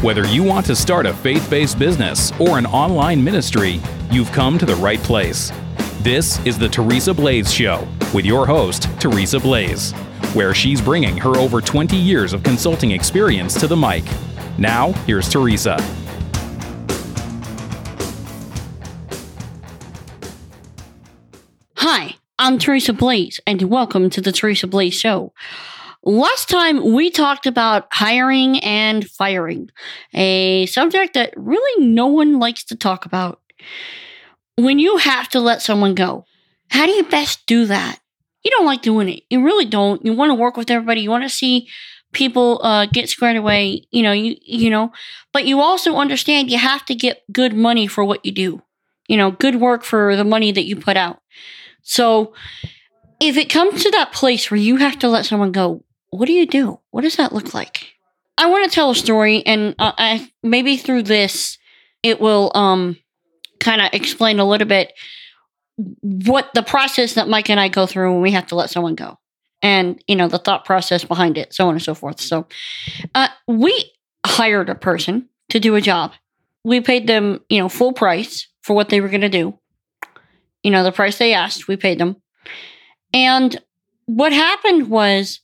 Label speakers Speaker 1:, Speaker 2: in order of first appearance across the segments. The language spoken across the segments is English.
Speaker 1: Whether you want to start a faith based business or an online ministry, you've come to the right place. This is the Teresa Blaze Show with your host, Teresa Blaze, where she's bringing her over 20 years of consulting experience to the mic. Now, here's Teresa.
Speaker 2: Hi, I'm Teresa Blaze, and welcome to the Teresa Blaze Show. Last time we talked about hiring and firing, a subject that really no one likes to talk about. When you have to let someone go, how do you best do that? You don't like doing it. You really don't. You want to work with everybody. You want to see people uh, get squared away. You know, you you know, but you also understand you have to get good money for what you do. You know, good work for the money that you put out. So if it comes to that place where you have to let someone go, what do you do? What does that look like? I want to tell a story, and uh, I maybe through this it will um kind of explain a little bit what the process that Mike and I go through when we have to let someone go, and you know the thought process behind it, so on and so forth. So, uh, we hired a person to do a job. We paid them, you know, full price for what they were going to do. You know, the price they asked, we paid them. And what happened was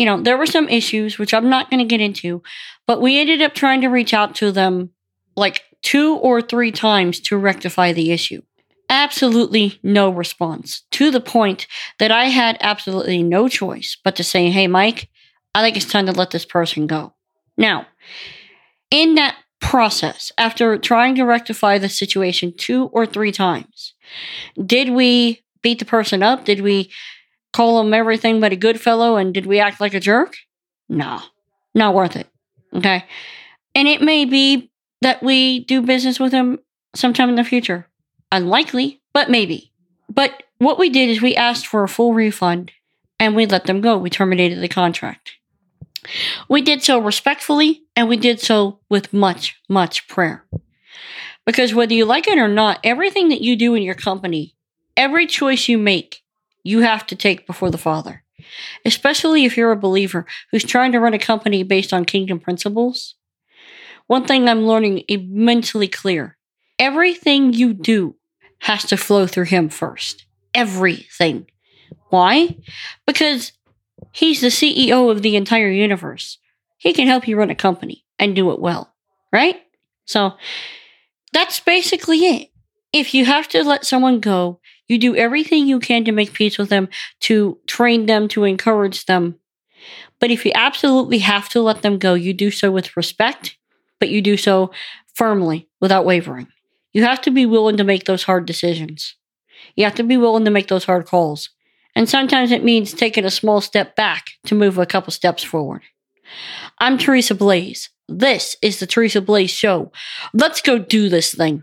Speaker 2: you know, there were some issues, which I'm not going to get into, but we ended up trying to reach out to them like two or three times to rectify the issue. Absolutely no response to the point that I had absolutely no choice but to say, hey, Mike, I think it's time to let this person go. Now, in that process, after trying to rectify the situation two or three times, did we beat the person up? Did we call him everything but a good fellow and did we act like a jerk? No, not worth it. Okay. And it may be that we do business with him sometime in the future. Unlikely, but maybe. But what we did is we asked for a full refund and we let them go. We terminated the contract. We did so respectfully and we did so with much, much prayer. Because whether you like it or not, everything that you do in your company, every choice you make you have to take before the Father. Especially if you're a believer who's trying to run a company based on kingdom principles. One thing I'm learning immensely clear everything you do has to flow through Him first. Everything. Why? Because He's the CEO of the entire universe. He can help you run a company and do it well, right? So that's basically it. If you have to let someone go, you do everything you can to make peace with them, to train them, to encourage them. But if you absolutely have to let them go, you do so with respect, but you do so firmly without wavering. You have to be willing to make those hard decisions. You have to be willing to make those hard calls. And sometimes it means taking a small step back to move a couple steps forward. I'm Teresa Blaze. This is the Teresa Blaze Show. Let's go do this thing.